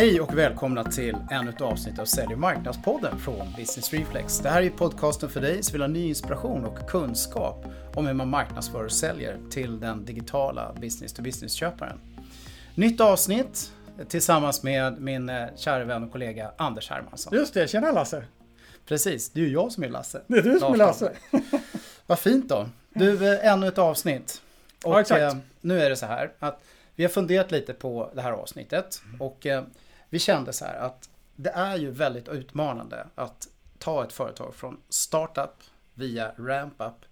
Hej och välkomna till ännu ett avsnitt av Sälj och marknadspodden från Business Reflex. Det här är podcasten för dig som vill ha ny inspiration och kunskap om hur man marknadsför och säljer till den digitala business-to-business-köparen. Nytt avsnitt tillsammans med min eh, kära vän och kollega Anders Hermansson. Just det, tjena Lasse. Precis, det är ju jag som är Lasse. Det är du som är Lasse. Vad fint då. Du, eh, ännu ett avsnitt. Och ja, exakt. Eh, nu är det så här att vi har funderat lite på det här avsnittet och eh, vi kände så här att det är ju väldigt utmanande att ta ett företag från startup via ramp-up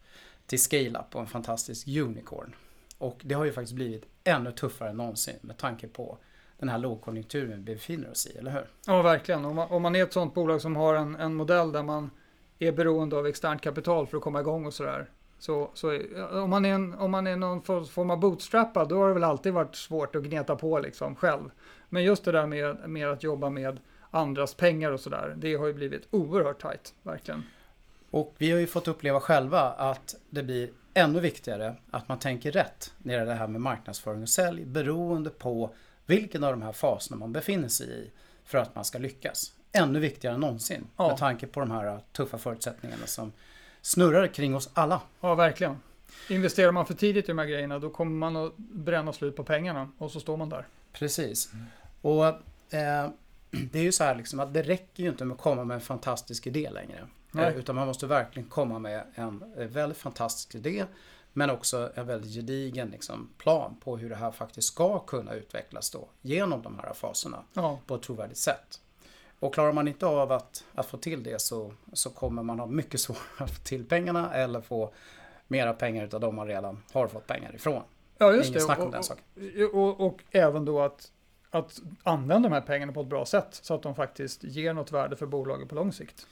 till scale-up och en fantastisk unicorn. Och det har ju faktiskt blivit ännu tuffare än någonsin med tanke på den här lågkonjunkturen vi befinner oss i, eller hur? Ja, verkligen. Om man, om man är ett sådant bolag som har en, en modell där man är beroende av externt kapital för att komma igång och sådär. Så, så om, man är en, om man är någon form av bootstrappad, då har det väl alltid varit svårt att gneta på liksom själv. Men just det där med, med att jobba med andras pengar och sådär, det har ju blivit oerhört tajt, verkligen. Och vi har ju fått uppleva själva att det blir ännu viktigare att man tänker rätt när det är det här med marknadsföring och sälj beroende på vilken av de här faserna man befinner sig i för att man ska lyckas. Ännu viktigare än någonsin ja. med tanke på de här tuffa förutsättningarna som snurrar kring oss alla. Ja, verkligen. Investerar man för tidigt i de här grejerna då kommer man att bränna slut på pengarna och så står man där. Precis. Och eh, det är ju så här liksom att det räcker ju inte med att komma med en fantastisk idé längre. Eh, utan man måste verkligen komma med en väldigt fantastisk idé men också en väldigt gedigen liksom, plan på hur det här faktiskt ska kunna utvecklas då genom de här faserna ja. på ett trovärdigt sätt. Och klarar man inte av att, att få till det så, så kommer man ha mycket svårare att få till pengarna eller få mera pengar utav de man redan har fått pengar ifrån. Ja, just Ingen det. Snack om och, den saken. Och, och, och, även då att, att använda de här pengarna på ett bra sätt så att de faktiskt ger något värde för bolaget på lång sikt.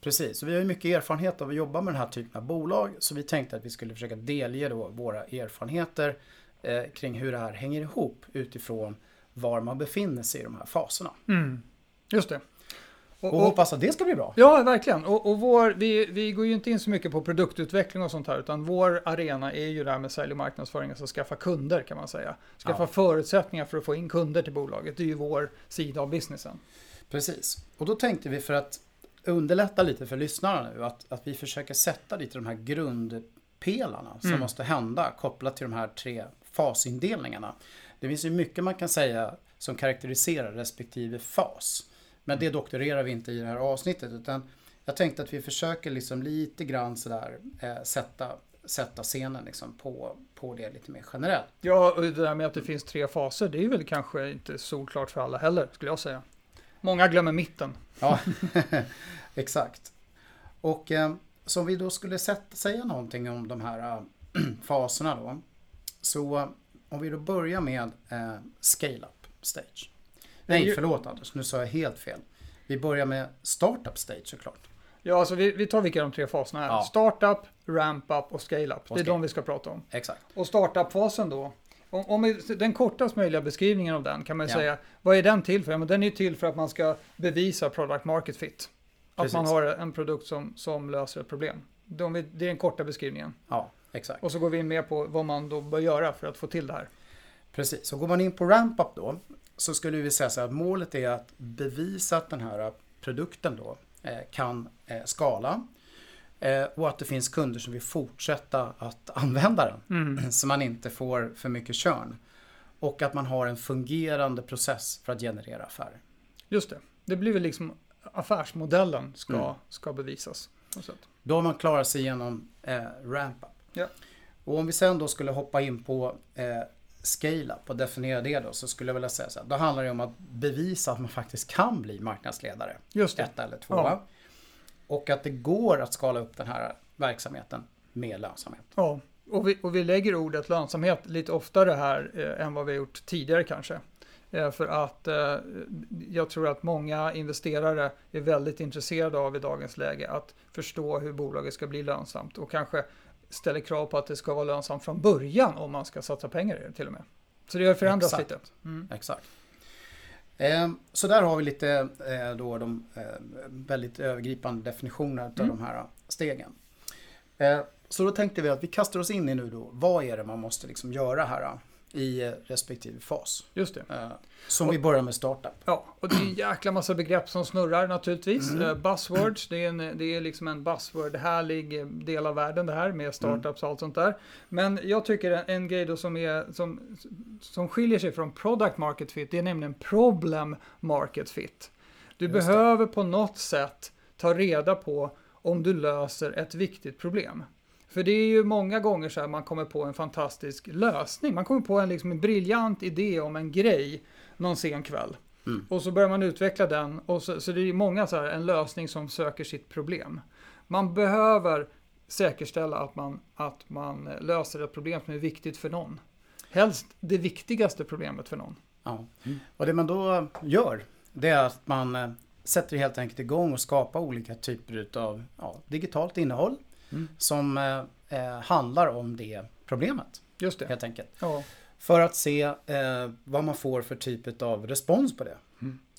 Precis, och vi har ju mycket erfarenhet av att jobba med den här typen av bolag så vi tänkte att vi skulle försöka delge då våra erfarenheter eh, kring hur det här hänger ihop utifrån var man befinner sig i de här faserna. Mm. Just det. Och, och, hoppas att det ska bli bra. Ja, verkligen. Och, och vår, vi, vi går ju inte in så mycket på produktutveckling och sånt här, utan vår arena är ju det här med sälj och marknadsföring, alltså skaffa kunder kan man säga. Skaffa ja. förutsättningar för att få in kunder till bolaget. Det är ju vår sida av businessen. Precis. Och då tänkte vi för att underlätta lite för lyssnarna nu, att, att vi försöker sätta lite de här grundpelarna som mm. måste hända kopplat till de här tre fasindelningarna. Det finns ju mycket man kan säga som karaktäriserar respektive fas. Men det doktorerar vi inte i det här avsnittet utan jag tänkte att vi försöker liksom lite grann sådär eh, sätta, sätta scenen liksom på, på det lite mer generellt. Ja, och det där med att det finns tre faser, det är väl kanske inte solklart för alla heller, skulle jag säga. Många glömmer mitten. Ja, exakt. Och eh, som vi då skulle sätta, säga någonting om de här äh, faserna då. Så om vi då börjar med eh, scale-up stage. Nej, förlåt Anders, nu sa jag helt fel. Vi börjar med startup stage såklart. Ja, alltså vi, vi tar vilka de tre faserna är. Ja. Startup, ramp-up och scale-up. Det är de vi ska prata om. Exakt. Och startup-fasen då. Om, om den kortast möjliga beskrivningen av den kan man ja. säga, vad är den till för? Ja, men den är till för att man ska bevisa product market fit. Att Precis. man har en produkt som, som löser ett problem. De, det är den korta beskrivningen. Ja, exakt. Och så går vi in mer på vad man då bör göra för att få till det här. Precis, så går man in på ramp-up då så skulle vi säga så här att målet är att bevisa att den här produkten då eh, kan eh, skala eh, och att det finns kunder som vill fortsätta att använda den mm. så man inte får för mycket körn. Och att man har en fungerande process för att generera affärer. Just det, det blir väl liksom affärsmodellen ska, mm. ska bevisas. Då har man klarat sig igenom eh, ramp-up. Ja. Och om vi sen då skulle hoppa in på eh, scale-up och definiera det då så skulle jag vilja säga så här. Då handlar det om att bevisa att man faktiskt kan bli marknadsledare. Just det. Ett eller två. Ja. Och att det går att skala upp den här verksamheten med lönsamhet. Ja, och vi, och vi lägger ordet lönsamhet lite oftare här eh, än vad vi har gjort tidigare kanske. Eh, för att eh, jag tror att många investerare är väldigt intresserade av i dagens läge att förstå hur bolaget ska bli lönsamt och kanske ställer krav på att det ska vara lönsamt från början om man ska satsa pengar i det till och med. Så det har förändrats Exakt. lite. Mm. Exakt. Eh, så där har vi lite eh, då de eh, väldigt övergripande definitionerna av mm. de här stegen. Så då tänkte vi att vi kastar oss in i nu då, vad är det man måste liksom göra här i respektive fas. Just det. Eh, som vi börjar med startup. Ja, och det är en jäkla massa begrepp som snurrar naturligtvis. Mm. Eh, buzzwords, det är, en, det är liksom en buzzword-härlig del av världen det här med startups och allt sånt där. Men jag tycker en, en grej då som, är, som, som skiljer sig från product market fit, det är nämligen problem market fit. Du Just det. behöver på något sätt ta reda på om du löser ett viktigt problem. För det är ju många gånger så här man kommer på en fantastisk lösning. Man kommer på en, liksom en briljant idé om en grej någon sen kväll. Mm. Och så börjar man utveckla den. Och så, så det är många så här, en lösning som söker sitt problem. Man behöver säkerställa att man, att man löser ett problem som är viktigt för någon. Helst det viktigaste problemet för någon. Ja. Och det man då gör, det är att man eh, sätter helt enkelt igång och skapar olika typer av ja, digitalt innehåll Mm. som eh, eh, handlar om det problemet Just det. helt enkelt. Ja. För att se eh, vad man får för typ av respons på det.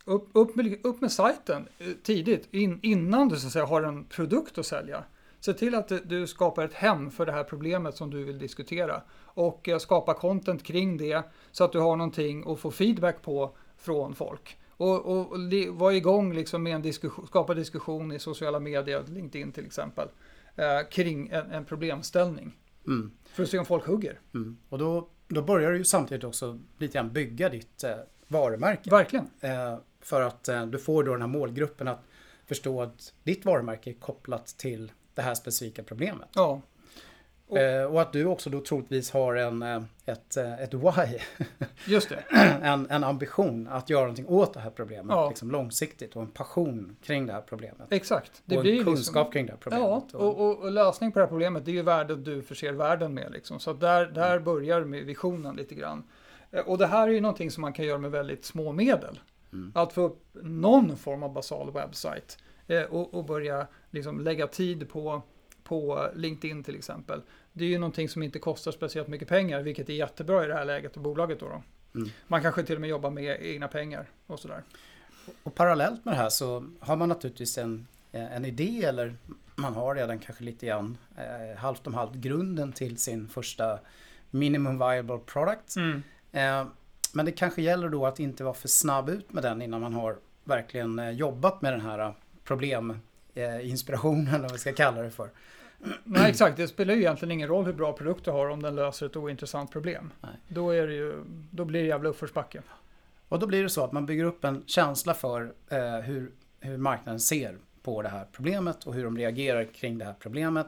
Upp, upp, med, upp med sajten eh, tidigt, in, innan du så att säga, har en produkt att sälja. Se till att du- skapar ett hem för det här problemet som du vill diskutera. Och eh, skapa content kring det så att du har någonting att få feedback på från folk. Och, och, och vara igång liksom med en diskussion, skapa diskussion i sociala medier, LinkedIn till exempel, eh, kring en, en problemställning. Mm. För att se om folk hugger. Mm. Och då, då börjar du ju samtidigt också lite grann bygga ditt eh, varumärke. Verkligen. Eh, för att eh, du får då den här målgruppen att förstå att ditt varumärke är kopplat till det här specifika problemet. Ja, Och- Eh, och att du också då troligtvis har en, eh, ett, eh, ett why, just det. en, en ambition att göra någonting åt det här problemet Ja. liksom långsiktigt och en passion kring det här problemet. Exakt. Det och blir en liksom- kunskap kring det här Ja, problemet. och, och, och lösning på det här problemet det är ju värdet du förser världen med. Liksom. Så där, där börjar med visionen lite grann. Och det här är ju någonting som man kan göra med väldigt små medel. Mm. Att få upp någon form av basal webbsite eh, och, och börja liksom lägga tid på, på LinkedIn till exempel. Det är ju någonting som inte kostar speciellt mycket pengar, vilket är jättebra i det här läget och bolaget då. då. Mm. Man kanske till och med jobbar med egna pengar och sådär. Och parallellt med det här så har man naturligtvis en, eh, en idé eller man har redan kanske lite grann eh, halvt om halvt grunden till sin första minimum viable product. Eh, men det kanske gäller då att inte vara för snabb ut med den innan man har verkligen eh, jobbat med den här eh, probleminspirationen, eller vad vi ska kalla det för. Nej, exakt. Det spelar ju egentligen ingen roll hur bra produkt du har om den löser ett ointressant problem. Nej. Då, är det ju, då blir det jävla uppförsbacke. Och då blir det så att man bygger upp en känsla för eh, hur, hur marknaden ser på det här problemet och hur de reagerar kring det här problemet.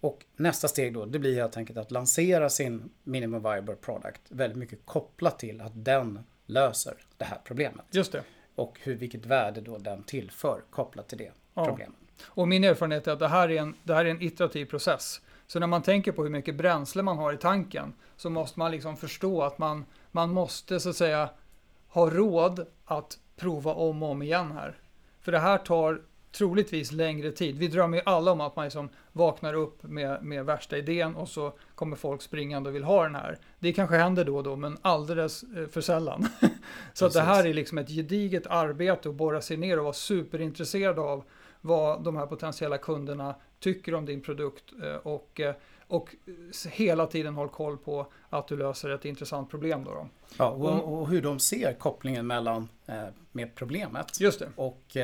Och nästa steg då, det blir helt enkelt att lansera sin minimum viable product väldigt mycket kopplat till att den löser det här problemet. Just det. Och hur, vilket värde då den tillför kopplat till det Ja. problemet. Och min erfarenhet är att det här är, en, det här är en iterativ process. Så när man tänker på hur mycket bränsle man har i tanken så måste man liksom förstå att man, man måste så att säga ha råd att prova om och om igen här. För det här tar troligtvis längre tid. Vi drömmer ju alla om att man liksom vaknar upp med, med värsta idén och så kommer folk springande och vill ha den här. Det kanske händer då och då, men alldeles eh, för sällan. så att det här är liksom ett gediget arbete att borra sig ner och vara superintresserad av vad de här potentiella kunderna tycker om din produkt eh, och, eh, och hela tiden håll koll på att du löser ett intressant problem. Då, då. Ja, och, och hur de ser kopplingen mellan eh, med problemet och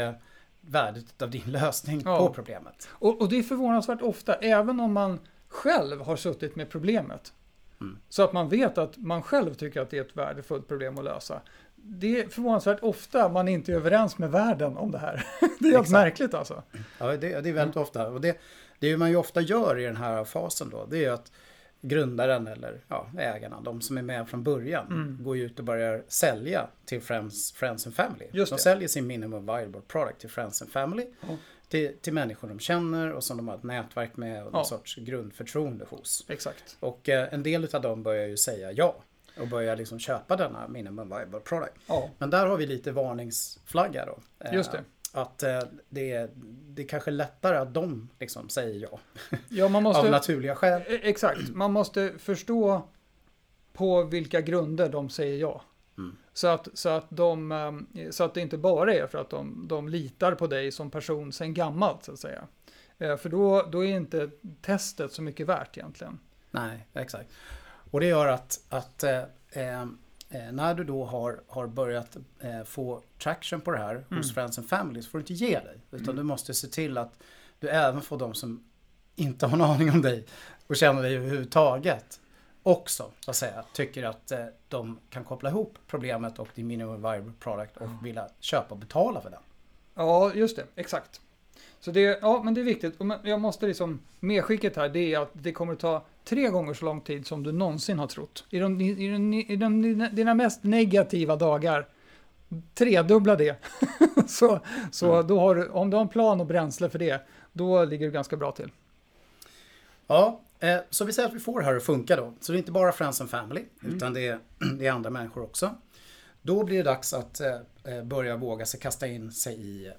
värdet av din lösning Ja. på problemet. Och, och det är förvånansvärt ofta, även om man själv har suttit med problemet. Mm. Så att man vet att man själv tycker att det är ett värdefullt problem att lösa. Det är förvånansvärt ofta man inte är överens med världen om det här. Det är helt märkligt alltså. Ja, det, det är väldigt ofta. Och det, det man ju ofta gör i den här fasen då, det är att grundaren eller ja, ägarna, de som är med från början, Mm. går ut och börjar sälja till Friends, friends and Family. Just de det. säljer sin minimum viable product till Friends and Family. Ja. Till, till människor de känner och som de har ett nätverk med och någon Ja. sorts grundförtroende hos. Exakt. Och eh, en del av dem börjar ju säga ja och börjar liksom köpa denna minimum viable product. Ja, Men där har vi lite varningsflagga då. Eh, just det. Att eh, det, är, det är kanske lättare att de liksom säger ja. Ja, man Av måste... naturliga skäl. E- Exakt, man måste förstå på vilka grunder de säger ja. Mm. Så, att, så, att de, ehm, så att det inte bara är för att de, de litar på dig som person sen gammalt så att säga. Eh, För då, då är inte testet så mycket värt egentligen. Nej, exakt. Och det gör att, att eh, eh, när du då har, har börjat eh, få traction på det här mm. hos Friends and Family så får du inte ge dig. Utan mm. du måste se till att du även får de som inte har en aning om dig och känner dig överhuvudtaget också så att säga, tycker att eh, de kan koppla ihop problemet och din minimum viable product och mm. vilja köpa och betala för den. Ja, just det. Exakt. Så det, ja, men det är viktigt. Jag måste liksom, medskicket här det är att det kommer att ta tre gånger så lång tid som du någonsin har trott. I, de, i, de, i de, dina mest negativa dagar, tredubbla det. så så mm. då har du, om du har en plan och bränsle för det, då ligger du ganska bra till. Ja, eh, så vi säger att vi får det här att funka då. Så det är inte bara Friends and Family, mm. utan det är, det är andra människor också. Då blir det dags att eh, eh börja våga sig kasta in sig i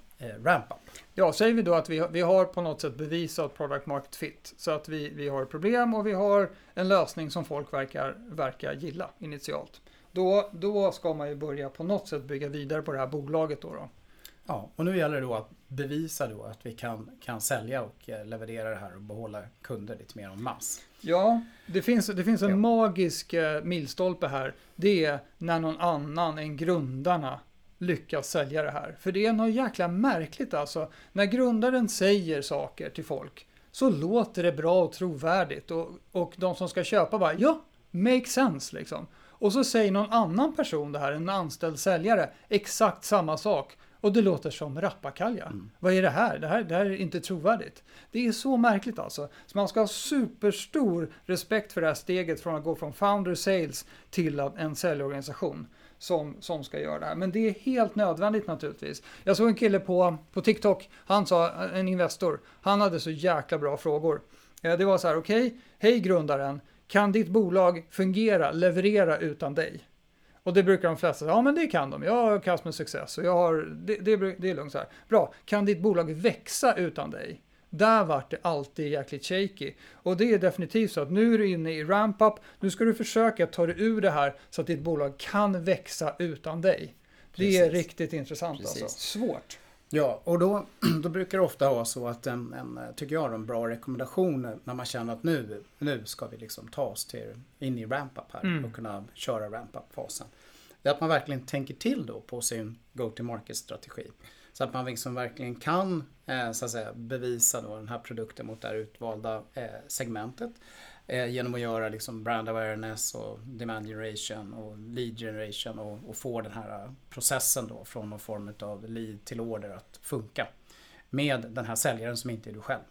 ramp-up. Ja, säger vi då att vi, vi har på något sätt bevisat product market fit. Så att vi, vi har ett problem och vi har en lösning som folk verkar, verkar gilla initialt. Då, då ska man ju börja på något sätt bygga vidare på det här bolaget då. då. Ja, och nu gäller det då att bevisa då att vi kan, kan sälja och eh, leverera det här och behålla kunder lite mer en mass. Ja, det finns, det finns en ja. magisk eh, milstolpe här. Det är när någon annan än grundarna lyckas sälja det här. För det är något jäkla märkligt alltså. När grundaren säger saker till folk så låter det bra och trovärdigt och, och de som ska köpa bara ja, make sense liksom. Och så säger någon annan person det här, en anställd säljare, exakt samma sak. Och det låter som rappakalja. Mm. Vad är det här? det här? Det här är inte trovärdigt. Det är så märkligt alltså. Så man ska ha superstor respekt för det här steget från att gå från founder sales till en säljorganisation som, som ska göra det här. Men det är helt nödvändigt naturligtvis. Jag såg en kille på, på TikTok, han sa, eh, en Investor, han hade så jäkla bra frågor. Eh, det var så här, okej, okay, hej grundaren, kan ditt bolag fungera, leverera utan dig? Och det brukar de flesta säga, ja men det kan de, jag har Customer Success och jag har, det, det, det är lugnt så här. Bra, kan ditt bolag växa utan dig? Där vart det alltid jäkligt shaky. Och det är definitivt så att nu är du inne i ramp-up, nu ska du försöka ta dig ur det här så att ditt bolag kan växa utan dig. Det är riktigt intressant alltså. Precis. alltså. Svårt. Ja, och då, då brukar det ofta vara så att en, en, tycker jag, en bra rekommendation när man känner att nu, nu ska vi liksom ta oss till, in i ramp-up här mm. och kunna köra ramp-up-fasen. Det är att man verkligen tänker till då på sin go-to-market-strategi. Så att man liksom verkligen kan eh, så att säga, bevisa då den här produkten mot det här utvalda eh, segmentet. Eh, genom att göra liksom brand awareness och demand generation och lead generation och, och få den här processen då från någon form av lead till order att funka. Med den här säljaren som inte är du själv.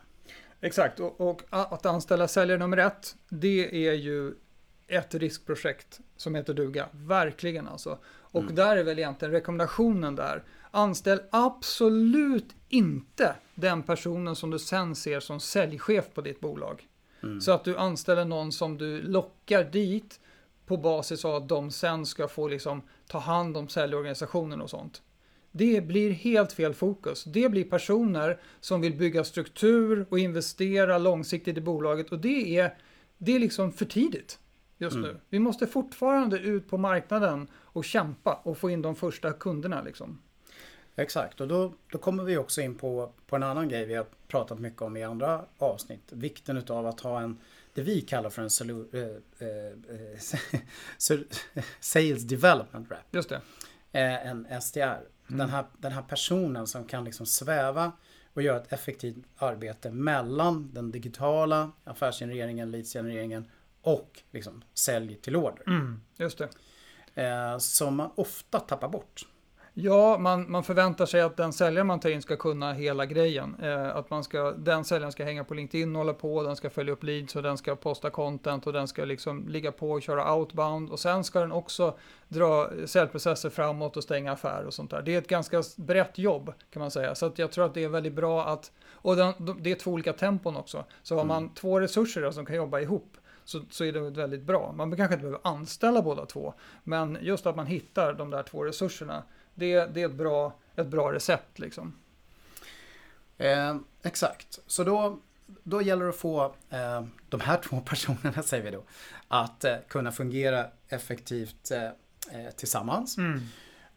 Exakt, och, och att anställa säljare nummer ett, det är ju ett riskprojekt som heter duga. Verkligen alltså. Och mm. där är väl egentligen rekommendationen där. Anställ absolut inte den personen som du sen ser som säljchef på ditt bolag. Mm. Så att du anställer någon som du lockar dit på basis av att de sen ska få liksom ta hand om säljorganisationen och sånt. Det blir helt fel fokus. Det blir personer som vill bygga struktur och investera långsiktigt i bolaget och det är, det är liksom för tidigt just mm. nu. Vi måste fortfarande ut på marknaden och kämpa och få in de första kunderna liksom. Exakt, och då, då kommer vi också in på, på en annan grej vi har pratat mycket om i andra avsnitt. Vikten utav att ha en, det vi kallar för en solu, äh, äh, Sales Development Rep. Just det. Äh, en SDR. Mm. Den, här, den här personen som kan liksom sväva och göra ett effektivt arbete mellan den digitala affärsgenereringen, leadsgenereringen och liksom sälj till order. Mm, just det. som man ofta tappar bort. Ja, man, man förväntar sig att den säljare man tar in ska kunna hela grejen. Eh, att man ska, den säljaren ska hänga på LinkedIn och hålla på, den ska följa upp leads och den ska posta content och den ska liksom ligga på och köra outbound. Och sen ska den också dra säljprocesser framåt och stänga affärer och sånt där. Det är ett ganska brett jobb kan man säga. Så jag tror att det är väldigt bra att, och den, det är två olika tempon också. Så har mm. man två resurser som kan jobba ihop så, så är det väldigt bra. Man kanske inte behöver anställa båda två, men just att man hittar de där två resurserna det, det är ett bra, ett bra recept liksom. Eh, exakt, så då, då gäller det att få eh, de här två personerna, säger vi då, att eh, kunna fungera effektivt eh, eh, tillsammans. Mm.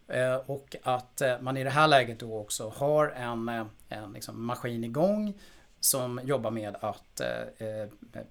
Eh, och att man i det här läget då också har en, en liksom maskin igång som jobbar med att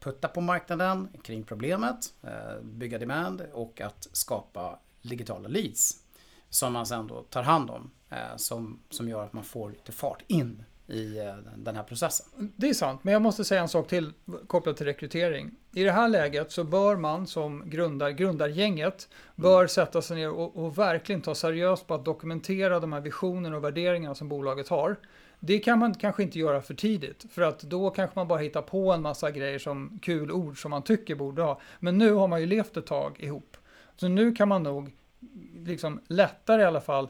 putta på marknaden kring problemet, bygga demand och att skapa digitala leads som man sen då tar hand om som, som gör att man får lite fart in i eh, den här processen. Det är sant, men jag måste säga en sak till kopplat till rekrytering. I det här läget så bör man som grundar, grundargänget bör mm. sätta sig ner och, och, verkligen ta seriöst på att dokumentera de här visionerna och värderingarna som bolaget har. Det kan man kanske inte göra för tidigt, för att då kanske man bara hittar på en massa grejer som kul ord som man tycker borde ha. Men nu har man ju levt ett tag ihop. Så nu kan man nog liksom lättare i alla fall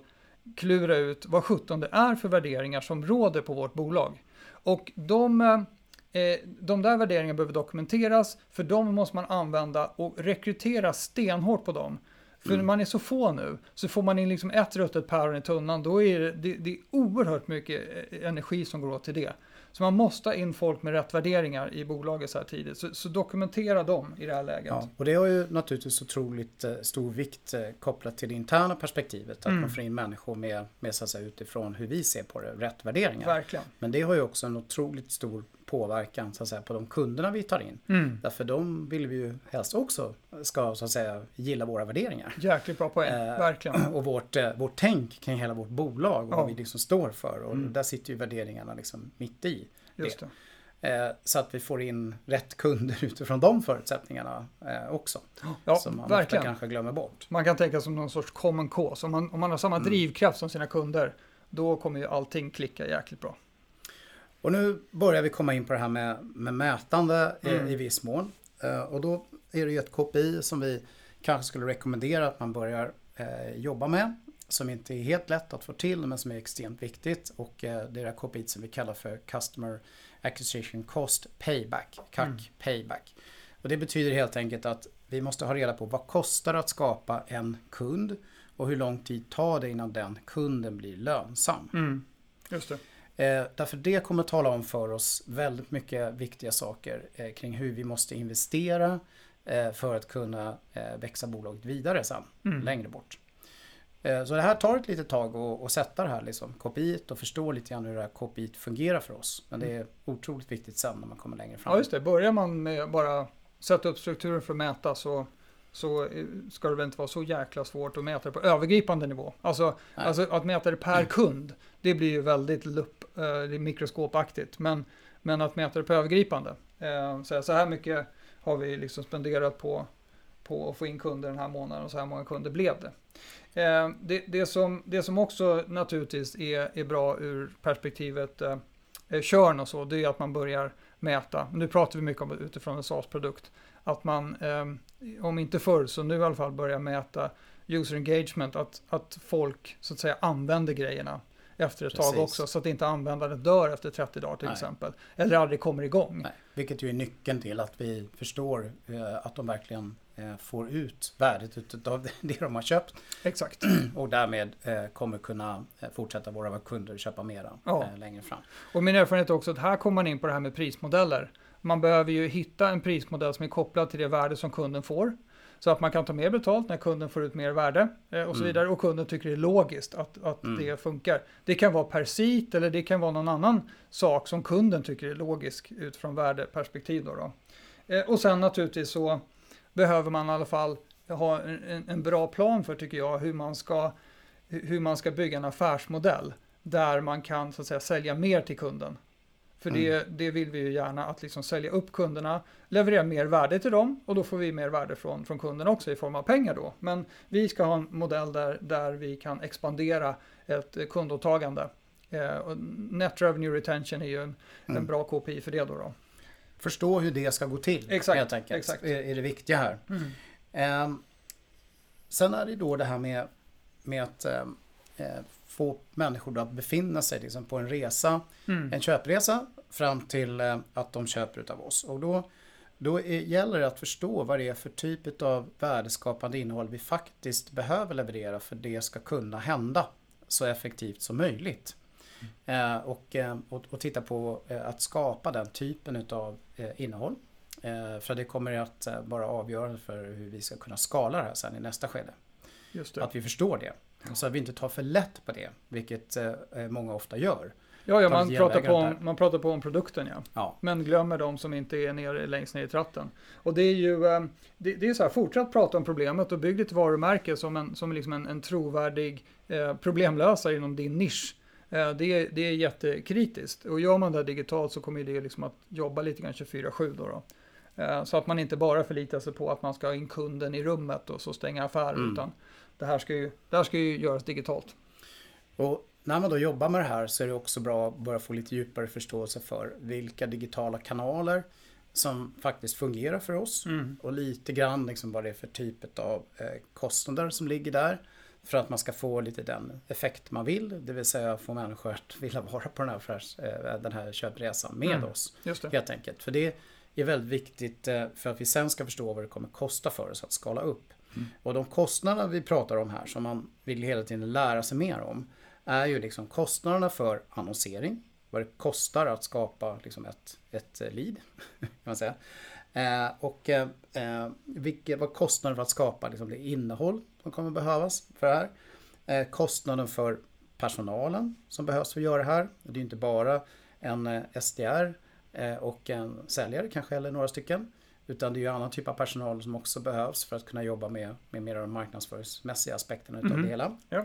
klura ut vad sjutton det är för värderingar som råder på vårt bolag. Och de, eh, de där värderingarna behöver dokumenteras, för de måste man använda och rekrytera stenhårt på dem. För mm. när man är så få nu, så får man in liksom ett ruttet päron i tunnan, då är det, det, det är oerhört mycket eh, energi som går åt till det. Så man måste ha in folk med rätt värderingar i bolaget så här tidigt. Så, så dokumentera dem i det här läget. Ja, och det har ju naturligtvis otroligt eh, stor vikt eh, kopplat till det interna perspektivet. Att mm. man får in människor med, med så att säga, utifrån hur vi ser på det, rätt värderingar. Verkligen. Men det har ju också en otroligt stor påverkan så att säga, på de kunderna vi tar in. Mm. Därför de vill vi ju helst också ska så att säga gilla våra värderingar. Jäkligt bra poäng, eh, verkligen. Och vårt, eh, vårt tänk kring hela vårt bolag och ja. vad vi liksom står för. Och mm. där sitter ju värderingarna liksom mitt i. Just det. Eh, så att vi får in rätt kunder utifrån de förutsättningarna eh, också. Ja, som man verkligen. ofta kanske glömmer bort. Man kan tänka som någon sorts common cause. Om man, om man har samma mm. drivkraft som sina kunder, då kommer ju allting klicka jäkligt bra. Och nu börjar vi komma in på det här med, med mätande mm. i, i viss mån. Uh, och då är det ju ett KPI som vi kanske skulle rekommendera att man börjar uh, jobba med. Som inte är helt lätt att få till men som är extremt viktigt. Och uh, det är det här KPI som vi kallar för Customer Acquisition Cost Payback. CAC mm. Payback. Och det betyder helt enkelt att vi måste ha reda på vad kostar det att skapa en kund och hur lång tid tar det innan den kunden blir lönsam. Mm. Just det. Eh, därför det kommer att tala om för oss väldigt mycket viktiga saker eh, kring hur vi måste investera eh, för att kunna växa bolaget vidare sen, mm. längre bort. Så det här tar ett litet tag att sätta det här liksom, KPI och förstå lite grann hur det här KPI fungerar för oss. Men det är otroligt viktigt sen när man kommer längre fram. Ja just det, börjar man med bara sätta upp strukturen för att mäta så så ska det väl inte vara så jäkla svårt att mäta det på övergripande nivå. Alltså, alltså att mäta det per kund, det blir ju väldigt lupp, eh, mikroskopaktigt. Men, men att mäta det på övergripande, eh, så, så här mycket har vi liksom spenderat på, på att få in kunder den här månaden och så här många kunder blev det. Eh, det, det, som, det som också naturligtvis är, är bra ur perspektivet eh, körn och så, det är att man börjar mäta. Nu pratar vi mycket om utifrån en SaaS-produkt att man, om inte förr, så nu i alla fall börjar mäta user engagement, att, att folk så att säga använder grejerna efter ett Precis. tag också, så att inte användaren dör efter 30 dagar till Nej. exempel. Eller aldrig kommer igång. Nej. Vilket ju är nyckeln till att vi förstår eh, att de verkligen eh, får ut värdet av det de har köpt. Exakt. Och därmed eh, kommer kunna eh, fortsätta våra kunder köpa mera ja. Eh, längre fram. Och min erfarenhet är också att här kommer man in på det här med prismodeller. Man behöver ju hitta en prismodell som är kopplad till det värde som kunden får. Så att man kan ta mer betalt när kunden får ut mer värde eh, och så mm. vidare. Och kunden tycker det är logiskt att, att mm. det funkar. Det kan vara per sit eller det kan vara någon annan sak som kunden tycker är logisk utifrån värdeperspektiv. Då, då. Eh, och sen naturligtvis så behöver man i alla fall ha en, en bra plan för, tycker jag, hur man ska, hur man ska bygga en affärsmodell där man kan så att säga, sälja mer till kunden. För mm. det, det vill vi ju gärna, att liksom sälja upp kunderna, leverera mer värde till dem och då får vi mer värde från, från kunderna också i form av pengar då. Men vi ska ha en modell där, där vi kan expandera ett kundåtagande. Eh, net revenue retention är ju en, mm. en bra KPI för det då, då. Förstå hur det ska gå till exakt, helt enkelt. Exakt. Är, är det viktiga här. Mm. Eh, sen är det då det här med, med att ehm, eh, få människor att befinna sig liksom på en resa, mm. en köpresa fram till eh, att de köper av oss. Och då, då är, gäller det att förstå vad det är för typ av värdeskapande innehåll vi faktiskt behöver leverera för det ska kunna hända så effektivt som möjligt. Mm. Eh, och, eh, och, och, titta på eh, att skapa den typen av eh, innehåll. Eh, för det kommer att vara avgörande för hur vi ska kunna skala det här sen i nästa skede. Att vi förstår det. Så att vi inte tar för lätt på det, vilket många ofta gör. Ja, ja man, pratar på om, man pratar på om produkten ja. Ja. Men glömmer de som inte är nere, längst ner i tratten. Och det är ju, eh, det, det är så här, fortsätt prata om problemet och bygg ditt varumärke som en, som liksom en, en trovärdig eh, problemlösare inom din nisch. Eh, det, är, det är jättekritiskt. Och gör man det här digitalt så kommer det liksom att jobba lite grann 24-7 då. då. Eh, Så att man inte bara förlitar sig på att man ska ha in kunden i rummet och så stänga affärer. Mm. Utan det här, ska ju, det här ska ju göras digitalt. Och när man då jobbar med det här så är det också bra att börja få lite djupare förståelse för vilka digitala kanaler som faktiskt fungerar för oss. Mm. Och lite grann liksom vad det är för typ av eh, kostnader som ligger där. För att man ska få lite den effekt man vill. Det vill säga få människor att vilja vara på den här, affärs, eh, den här köpresan med Mm. oss. Just det. Helt enkelt. För det är väldigt viktigt eh, för att vi sen ska förstå vad det kommer kosta för oss att skala upp. Mm. Och de kostnader vi pratar om här som man vill hela tiden lära sig mer om är ju liksom kostnaderna för annonsering. Vad det kostar att skapa liksom ett, ett lead. Kan man säga. Eh, och eh, vilka, vad kostnaden för att skapa liksom, det innehåll som kommer behövas för det här. Eh, kostnaden för personalen som behövs för att göra det här. Det är ju inte bara en eh, SDR eh, och en säljare kanske eller några stycken. Utan det är ju annan typ av personal som också behövs för att kunna jobba med, med mer av de marknadsföringsmässiga aspekterna utav Mhm. det hela. Ja.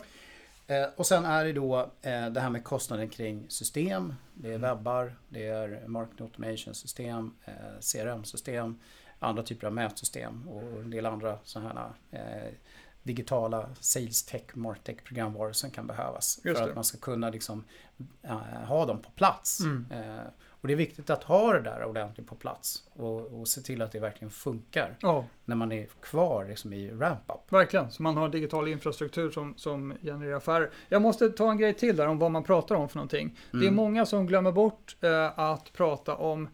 Eh, och sen är det då eh, det här med kostnaden kring system. Det är Mm. webbar, det är marketing automation system, eh, CRM-system, andra typer av mätsystem och en del andra sådana här eh, digitala sales tech, martech programvaror som kan behövas. Just för det. att man ska kunna liksom, eh, ha dem på plats. Mm. Och det är viktigt att ha det där ordentligt på plats och, och se till att det verkligen funkar Ja, när man är kvar liksom, i ramp-up. verkligen. Så man har digital infrastruktur som, som genererar affärer. Jag måste ta en grej till där om vad man pratar om för någonting. Det är Mm. många som glömmer bort eh, att prata om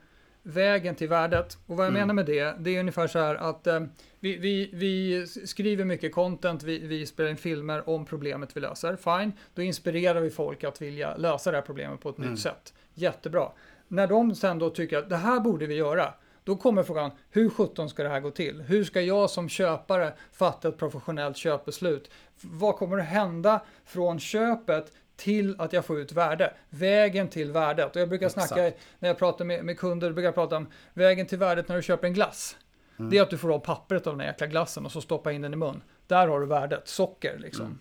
vägen till värdet. Och vad jag Mm. menar med det, det är ungefär så här att eh, vi, vi, vi skriver mycket content, vi, vi spelar in filmer om problemet vi löser. Fine, då inspirerar vi folk att vilja lösa det här problemet på ett Mm. nytt sätt. Jättebra. När de sen då tycker att det här borde vi göra, då kommer frågan, hur sjutton ska det här gå till? Hur ska jag som köpare fatta ett professionellt köpbeslut? Vad kommer att hända från köpet till att jag får ut värde? Vägen till värdet. Och jag brukar Exakt. snacka, när jag pratar med, med kunder, brukar jag prata om vägen till värdet när du köper en glass. Mm. Det är att du får av pappret av den här jäkla glassen och så stoppa in den i mun. Där har du värdet, socker liksom. Mm.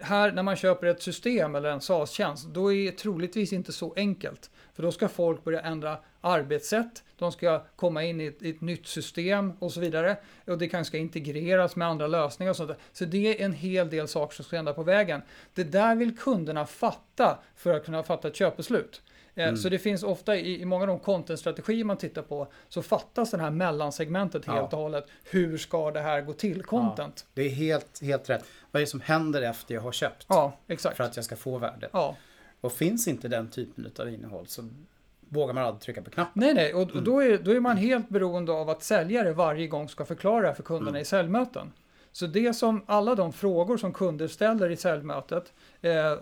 Här när man köper ett system eller en SaaS-tjänst, då är det troligtvis inte så enkelt. För då ska folk börja ändra arbetssätt, de ska komma in i ett, i ett nytt system och så vidare. Och det kanske ska integreras med andra lösningar och sånt. Så det är en hel del saker som ska hända på vägen. Det där vill kunderna fatta för att kunna fatta ett köpbeslut. Eh, Mm. Så det finns ofta i, i många av de content-strategier man tittar på så fattas det här mellansegmentet Ja. helt och hållet. Hur ska det här gå till? Content. Det är helt, helt rätt. Vad är det som händer efter jag har köpt? Ja, exakt. För att jag ska få värdet. Ja. Och finns inte den typen av innehåll så vågar man aldrig trycka på knappen. Nej, nej, och, Mm. och då, är, då är man helt beroende av att säljare varje gång ska förklara för kunderna Mm. i säljmöten. Så det som alla de frågor som kunder ställer i säljmötet, eh,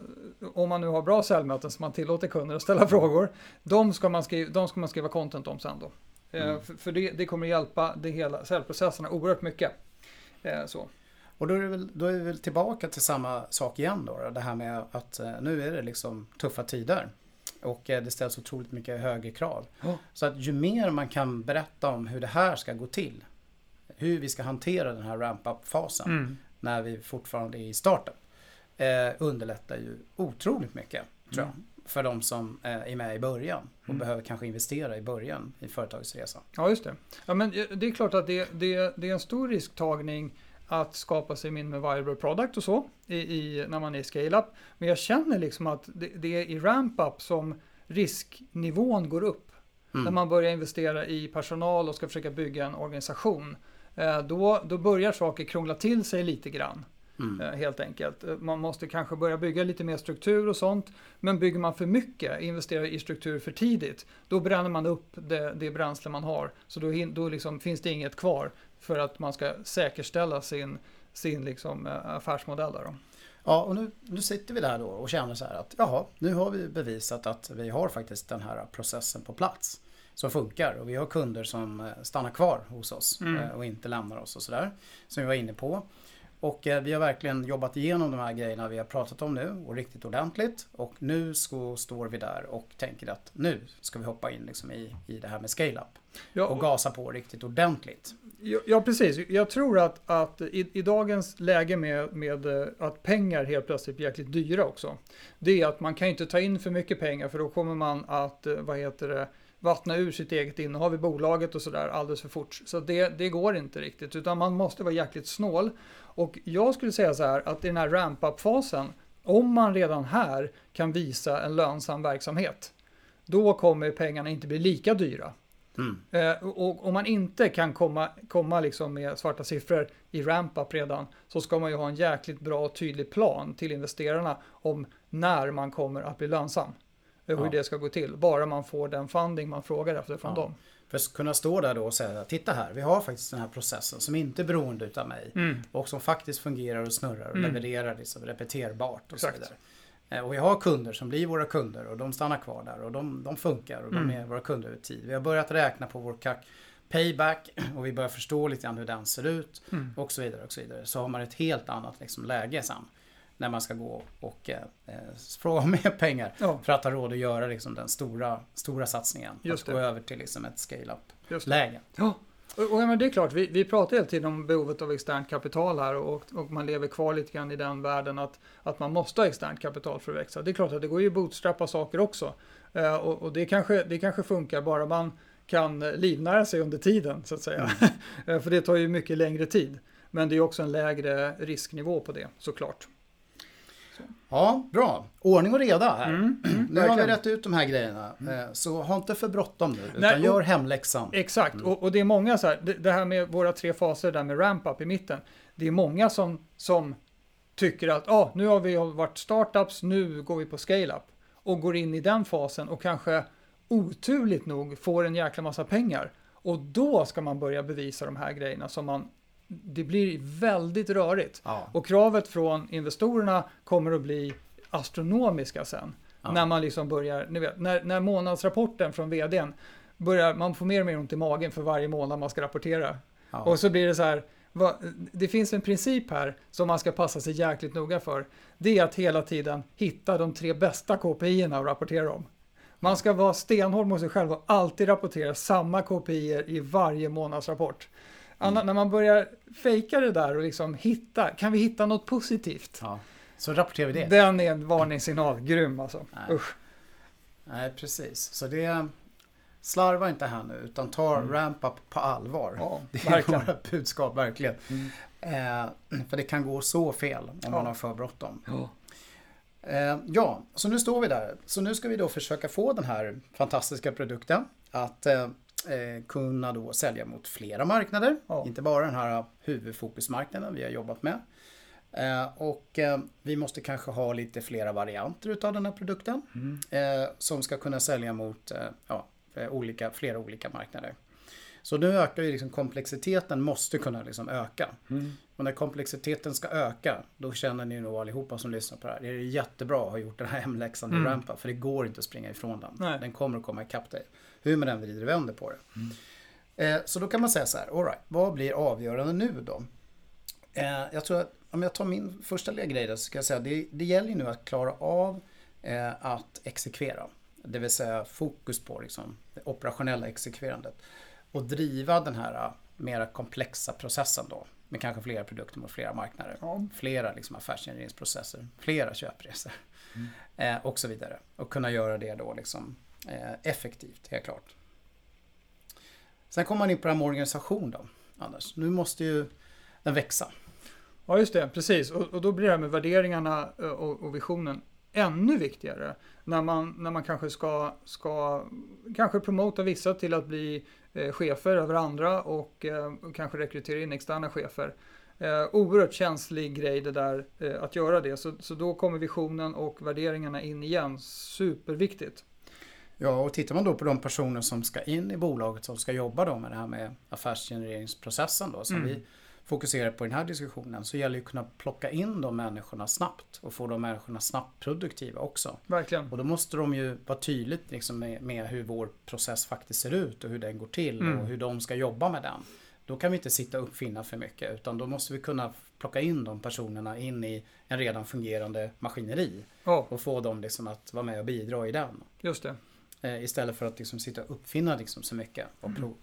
om man nu har bra säljmöten som man tillåter kunder att ställa frågor, de ska man skriva, de ska man skriva content om sen då. Eh, Mm. För, för det, det kommer hjälpa det hela säljprocesserna oerhört mycket. Eh, så. Och då är, väl, då är vi väl tillbaka till samma sak igen då. då. Det här med att eh, nu är det liksom tuffa tider. Och eh, det ställs otroligt mycket högre krav. Ja. Så att ju mer man kan berätta om hur det här ska gå till. Hur vi ska hantera den här ramp-up-fasen. Mm. När vi fortfarande är i startup. Eh, underlättar ju otroligt mycket. Tror jag. För de som eh, är med i början. Och Mm. behöver kanske investera i början i företagets resa. Ja, just det. Ja, men eh, det är klart att det, det, det är en stor risktagning att skapa sig min med viable product och så i, i, när man är i scale-up. Men jag känner liksom att det, det är i ramp-up som risknivån går upp. Mm. När man börjar investera i personal och ska försöka bygga en organisation. Eh, då, då börjar saker krångla till sig lite grann. Mm. eh, Helt enkelt. Eh, Man måste kanske börja bygga lite mer struktur och sånt. Men bygger man för mycket, investerar i struktur för tidigt, då bränner man upp det, det bränsle man har. Så då, då liksom finns det inget kvar för att man ska säkerställa sin, sin liksom, eh, affärsmodell. Då. Ja, och nu, nu sitter vi där då och känner så här att jaha, nu har vi bevisat att vi har faktiskt den här processen på plats som funkar och vi har kunder som stannar kvar hos oss Mm. och inte lämnar oss och sådär. Som vi var inne på. Och eh, vi har verkligen jobbat igenom de här grejerna vi har pratat om nu och riktigt ordentligt. Och nu så står vi där och tänker att nu ska vi hoppa in liksom i, i det här med scale-up. Ja, Och gasa på riktigt ordentligt. Ja, ja, precis. Jag tror att, att i, i dagens läge med, med eh, att pengar helt plötsligt blir jäkligt dyra också. Det är att man kan inte ta in för mycket pengar för då kommer man att, eh, vad heter det, vattna ur sitt eget innehav i bolaget och sådär alldeles för fort. Så det, det går inte riktigt utan man måste vara jäkligt snål. Och jag skulle säga så här att i den här ramp-up-fasen, om man redan här kan visa en lönsam verksamhet, då kommer pengarna inte bli lika dyra. Mm. Eh, och om man inte kan komma, komma liksom med svarta siffror i ramp-up redan så ska man ju ha en jäkligt bra och tydlig plan till investerarna om när man kommer att bli lönsam. Hur Ja. det ska gå till. Bara man får den funding man frågar efter från Ja. dem. För att kunna stå där då och säga titta här, vi har faktiskt den här processen som inte är beroende utav mig. Mm. Och som faktiskt fungerar och snurrar och Mm. levererar liksom repeterbart och Exakt. så vidare. Eh, Och vi har kunder som blir våra kunder och de stannar kvar där och de, de funkar och Mm. de är våra kunder över tid. Vi har börjat räkna på vår CAC payback och vi börjar förstå lite grann hur den ser ut Mm. och så vidare. och Så vidare. Så har man ett helt annat liksom, läge sen när man ska gå och eh, eh, fråga om mer pengar Ja, för att ha råd att göra liksom, den stora, stora satsningen. Just att gå över till liksom, ett scale-up-läge. Ja. Och, och ja, men det är klart, vi, vi pratar hela tiden om behovet av externt kapital här och, och man lever kvar lite grann i den världen att, att man måste ha externt kapital för att växa. Det är klart att det går ju att bootstrappa saker också. Eh, och och det, kanske, det kanske funkar bara man kan livnära sig under tiden så att säga. Eh, för det tar ju mycket längre tid. Men det är också en lägre risknivå på det såklart. Ja, bra. Ordning och reda här. Mm, mm, Nu har vi rätt ut de här grejerna. Eh, Så ha inte för bråttom nu, utan Nej, och- gör hemläxan. Exakt, och, och det är många så här, det, det här med våra tre faser där med ramp-up i mitten. Det är många som, som tycker att ah, nu har vi varit startups, nu går vi på scale-up. Och går in i den fasen och kanske oturligt nog får en jäkla massa pengar. Och då ska man börja bevisa de här grejerna som man, det blir väldigt rörigt. Ja. Och kravet från investorerna kommer att bli astronomiska sen. Ja. När man liksom börjar, ni vet, när, när månadsrapporten från vdn börjar, man får mer och mer ont i magen för varje månad man ska rapportera. Ja. Och så blir det så här, vad, det finns en princip här som man ska passa sig jäkligt noga för. Det är att hela tiden hitta de tre bästa KPI-erna och rapportera om. Man ska vara stenhård mot sig själv och alltid rapportera samma KPI i varje månadsrapport. Anna, När man börjar fejka det där och liksom hitta, kan vi hitta något positivt? Ja. Så rapporterar vi det. Den är en varningssignal, grym alltså. Nej. Usch. Nej, precis. Så det... Slarva inte här nu, utan ta ramp-up på allvar. Mm. Ja, Det är verkligen. våra budskap, verkligen. Eh, för det kan gå så fel om Ja. man har för bråttom. Ja. Eh, ja, så nu står vi där. Så nu ska vi då försöka få den här fantastiska produkten att eh, eh, kunna då sälja mot flera marknader. Ja. Inte bara den här huvudfokusmarknaden vi har jobbat med. Eh, och eh, vi måste kanske ha lite flera varianter utav den här produkten. Mm. Eh, som ska kunna sälja mot eh, ja, eh, olika, flera olika marknader. Så nu ökar ju liksom komplexiteten måste kunna liksom öka. Mm. Och när komplexiteten ska öka, då känner ni nog allihopa som lyssnar på det här. Det är jättebra att ha gjort den här hemläxan i Mm. Rampa, för det går inte att springa ifrån den. Nej. Den kommer att komma ikapp dig. Hur man än vrider och vänder på det. Eh, så då kan man säga så här, all right, vad blir avgörande nu då? Eh, jag tror att om jag tar min första lilla grej där så ska jag säga det, det gäller nu att klara av eh, att exekvera. Det vill säga fokus på liksom, det operationella exekverandet. Och driva den här eh, mera komplexa processen då. Med kanske flera produkter mot flera marknader. Ja. Flera liksom, affärsgenereringsprocesser. Flera köpresor. Eh, och så vidare. Och kunna göra det då liksom, Eh, effektivt, helt klart. Sen kommer man in på det här med organisation då, Anders. Nu måste ju den växa. Ja, just det, precis. Och, och då blir det här med värderingarna eh, och, och visionen ännu viktigare. När man, när man kanske ska, ska kanske promota vissa till att bli eh, chefer över andra och eh, kanske rekrytera in externa chefer. Eh, oerhört känslig grej det där eh, att göra det. Så, så då kommer visionen och värderingarna in igen. Superviktigt. Ja, och tittar man då på de personer som ska in i bolaget som ska jobba då med det här med affärsgenereringsprocessen då som Mm. vi fokuserar på i den här diskussionen så gäller det att kunna plocka in de människorna snabbt och få de människorna snabbt produktiva också. Verkligen. Och då måste de ju vara tydligt liksom med, med hur vår process faktiskt ser ut och hur den går till Mm. och hur de ska jobba med den. Då kan vi inte sitta och uppfinna för mycket utan då måste vi kunna plocka in de personerna in i en redan fungerande maskineri. Ja, Och få dem liksom att vara med och bidra i den. just det. Eh, istället för att liksom sitta och uppfinna liksom så mycket. Och Mm. prov.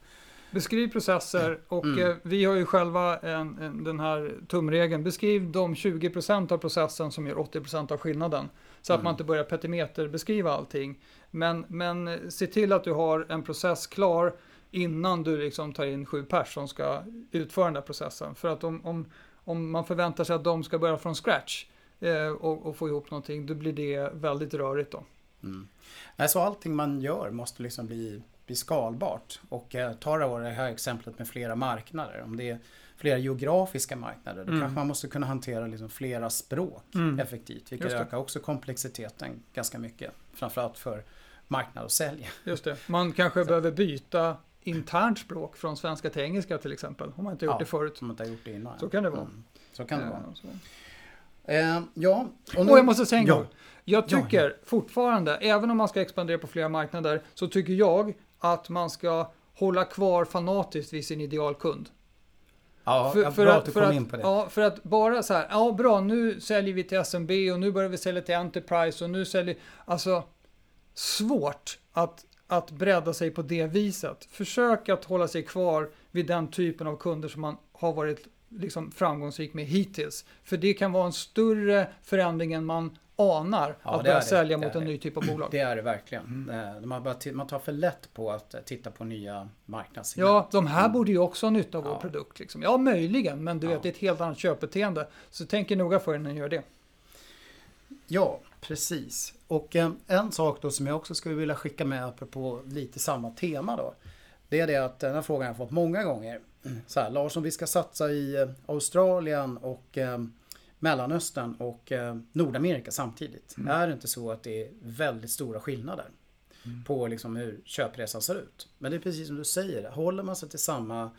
Beskriv processer och Mm. eh, vi har ju själva en, en, den här tumregeln. Beskriv de 20% av processen som gör 80% av skillnaden. Så att Mm. man inte börjar petimeter beskriva allting. Men, men eh, se till att du har en process klar innan du liksom tar in sju pers som ska utföra den där processen. För att om, om, om man förväntar sig att de ska börja från scratch eh, och, och få ihop någonting, då blir det väldigt rörigt då. Mm. Alltså allting man gör måste liksom bli, bli skalbart. Och eh, ta då det här exemplet med flera marknader. Om det är flera geografiska marknader, då Mm. kanske man måste kunna hantera liksom flera språk Mm. effektivt. Vilket ökar också komplexiteten ganska mycket. Framförallt för marknad och sälj. Just det. Man kanske behöver byta internt språk från svenska till engelska till exempel. Om man inte gjort Ja. det förut. Som man inte har gjort det innan. Så kan det vara. Mm. Så kan det vara. Eh, så. Eh, ja, Och, jag måste säga en ja. gång. Jag Ja, tycker fortfarande, även om man ska expandera på flera marknader, så tycker jag att man ska hålla kvar fanatiskt vid sin idealkund. Ja, ja, bra att du kom att, in på det. Ja, för att bara så här, ja bra, nu säljer vi till SMB och nu börjar vi sälja till Enterprise och nu säljer... Alltså, svårt att, att bredda sig på det viset. Försök att hålla sig kvar vid den typen av kunder som man har varit liksom framgångsrik med hittills. För det kan vara en större förändring än man anar Ja, att det börja det. sälja Det mot är en det. ny typ av bolag. Det är det verkligen. Eh, Man, tar för lätt på att eh, titta på nya marknadssegment. Ja, de här Mm. borde ju också ha nytta av vår Ja. produkt. Liksom. Ja, möjligen, men du Ja. vet, det är ett helt annat köpbeteende. Så tänk er noga för innan ni gör det. Ja, precis. Och eh, en sak då som jag också skulle vilja skicka med apropå lite samma tema då. Det är det att den här frågan har jag fått många gånger. Så här, Lars, om vi ska satsa i eh, Australien och eh, Mellanöstern och eh, Nordamerika samtidigt. Mm. Är det inte så att det är väldigt stora skillnader på liksom hur köpresan ser ut? Men det är precis som du säger, håller man sig till samma,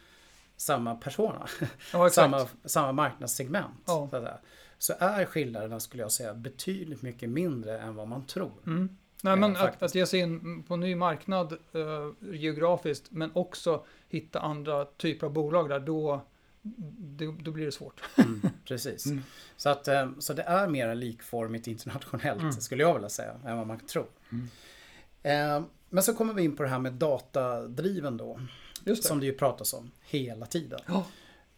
samma persona, Ja, samma, samma marknadssegment. Ja. Så, att säga, så är skillnaderna skulle jag säga betydligt mycket mindre än vad man tror. Mm. Nej, men att, faktiskt. att ge sig in på ny marknad eh, geografiskt, men också hitta andra typer av bolag där, då, då, då blir det svårt. Mm, precis. Mm. Så, att, eh, så det är mer likformigt internationellt Mm. skulle jag vilja säga än vad man tror. Eh, Men så kommer vi in på det här med datadriven då. Just det. Som det ju pratas om hela tiden. Ja.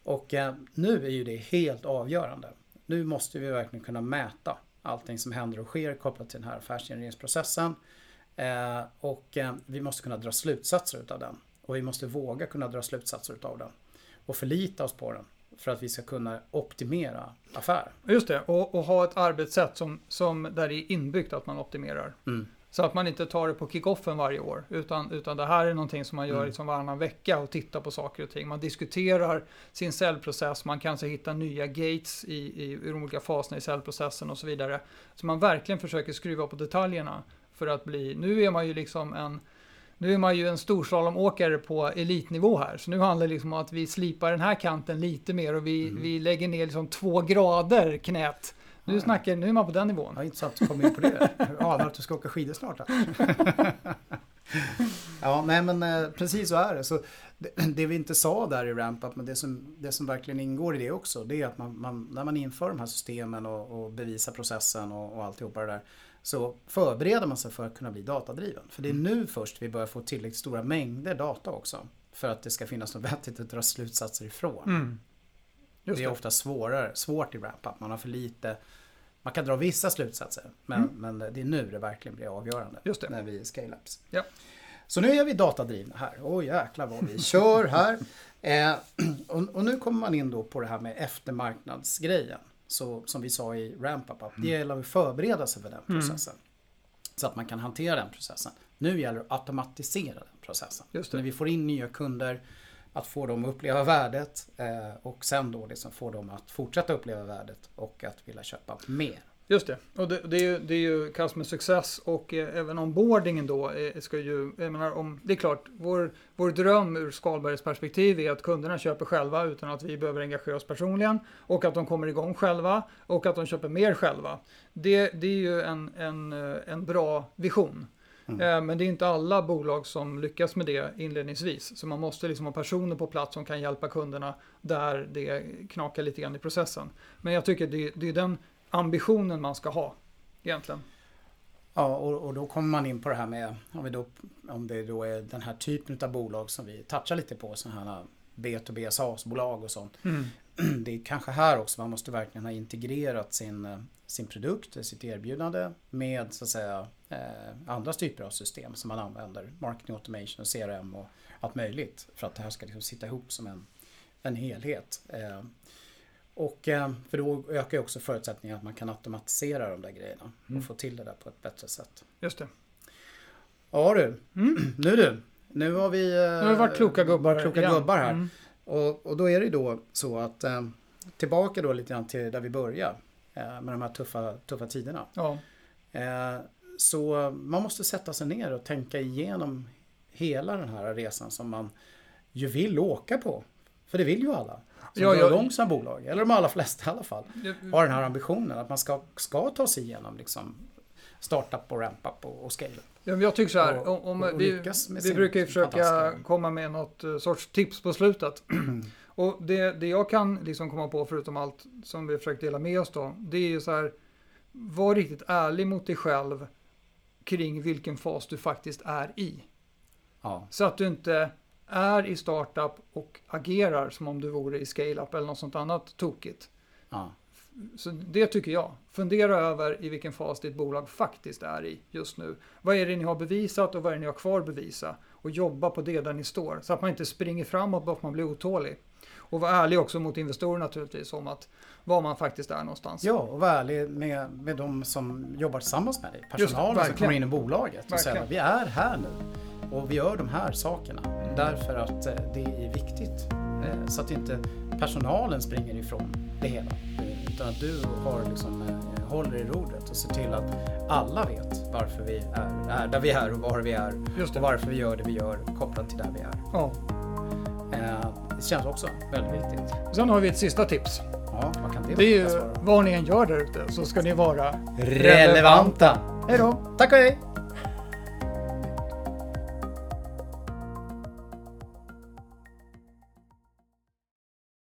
Och eh, nu är ju det helt avgörande. Nu måste vi verkligen kunna mäta allting som händer och sker kopplat till den här affärsgenereringsprocessen. Och vi måste kunna dra slutsatser utav den. Och vi måste våga kunna dra slutsatser utav den. Och förlita oss på den. För att vi ska kunna optimera affärer. Just det, och, och ha ett arbetssätt som, som där det är inbyggt att man optimerar. Mm. Så att man inte tar det på kickoffen varje år, utan, utan det här är någonting som man gör Mm. liksom varannan vecka och tittar på saker och ting. Man diskuterar sin säljprocess, man kanske hittar nya gates i, i, i de olika faserna i säljprocessen och så vidare. Så man verkligen försöker skruva på detaljerna för att bli, nu är man ju liksom en nu är man ju en storslalomåkare på elitnivå här, så nu handlar det liksom om att vi slipar den här kanten lite mer och vi, Mm. vi lägger ner liksom två grader knät. Nu, Ja. snackar, nu är man på den nivån. Ja, intressant att du kom in på det. Jag anar att du ska åka skidor snart. Här. ja, nej men eh, precis så är det. Så det, det vi inte sa där i Ramp men det som, det som verkligen ingår i det också, det är att man, man, när man inför de här systemen och, och bevisar processen och, och alltihopa det där, så förbereder man sig för att kunna bli datadriven. För det är nu först vi börjar få tillräckligt stora mängder data också. För att det ska finnas något vettigt att dra slutsatser ifrån. Mm. Just det är det. ofta svårare, svårt i ramp-up. Man har för lite man kan dra vissa slutsatser, men, Mm. men det är nu det verkligen blir avgörande. Just det. När vi scale-ups. Ja. Så nu är vi datadrivna här. Åh jäklar vad vi kör här. Eh, och, och nu kommer man in då på det här med eftermarknadsgrejen. Så, som vi sa i ramp-up. Det gäller att förbereda sig för den Mm. processen. Så att man kan hantera den processen. Nu gäller det att automatisera den processen. När vi får in nya kunder, att få dem att uppleva värdet eh, och sen då liksom få dem att fortsätta uppleva värdet och att vilja köpa mer. Just det. Och det, det, är ju, det är ju Customer Success och eh, även onboardingen då eh, ska ju, jag menar om, det är klart, vår, vår dröm ur Skalbergs perspektiv är att kunderna köper själva utan att vi behöver engagera oss personligen och att de kommer igång själva och att de köper mer själva. Det, det är ju en, en, eh, en bra vision. Mm. Men det är inte alla bolag som lyckas med det inledningsvis. Så man måste liksom ha personer på plats som kan hjälpa kunderna där det knakar lite grann i processen. Men jag tycker det, det är den ambitionen man ska ha egentligen. Ja, och, och, då kommer man in på det här med om, vi då, om det då är den här typen av bolag som vi touchar lite på, sådana här B2B SaaS-bolag och sånt. Mm. Det är kanske här också man måste verkligen ha integrerat sin, sin produkt, sitt erbjudande med så att säga eh, andra typer av system som man använder. Marketing automation och CRM och allt möjligt för att det här ska liksom sitta ihop som en, en helhet. Eh, och eh, för då ökar också förutsättningarna att man kan automatisera de där grejerna mm. och få till det där på ett bättre sätt. Just det. Ja du, mm. nu du. Nu har vi, nu har vi varit kloka gubbar, kloka gubbar här. Mm. Och, och då är det då så att eh, tillbaka då lite grann till där vi började eh, med de här tuffa, tuffa tiderna. Ja. Eh, så man måste sätta sig ner och tänka igenom hela den här resan som man ju vill åka på. För det vill ju alla som ja, drar igång sina bolag, eller de allra flesta i alla fall, har den här ambitionen att man ska, ska ta sig igenom liksom startup och ramp-up och, och scale-up. Ja, jag tycker så här, om, om och, vi, vi brukar ju försöka komma med något uh, sorts tips på slutet. och det, det jag kan liksom komma på, förutom allt som vi försökt dela med oss då, det är ju så här, var riktigt ärlig mot dig själv kring vilken fas du faktiskt är i. Ja. Så att du inte är i startup och agerar som om du vore i scale-up eller något sånt annat tokigt. Ja. Så det tycker jag. Fundera över i vilken fas ditt bolag faktiskt är i just nu. Vad är det ni har bevisat och vad är det ni har kvar att bevisa? Och jobba på det där ni står. Så att man inte springer framåt bara för att man blir otålig. Och vara ärlig också mot investerare naturligtvis om att var man faktiskt är någonstans. Ja, och vara ärlig med, med de som jobbar tillsammans med dig. Personalen som kommer in i bolaget. Och säga, vi är här nu. Och vi gör de här sakerna därför att eh, det är viktigt. Eh, så att inte personalen springer ifrån det hela. Utan att du har liksom, eh, håller i rodret och ser till att alla vet varför vi är, är där vi är och var vi är. Och varför vi gör det vi gör kopplat till där vi är. Ja. Det känns också väldigt viktigt. Sen har vi ett sista tips. Ja, vad kan det, det är ju vad ni än gör där ute så ska ni vara relevanta. relevanta. Hej då. Tack och hej.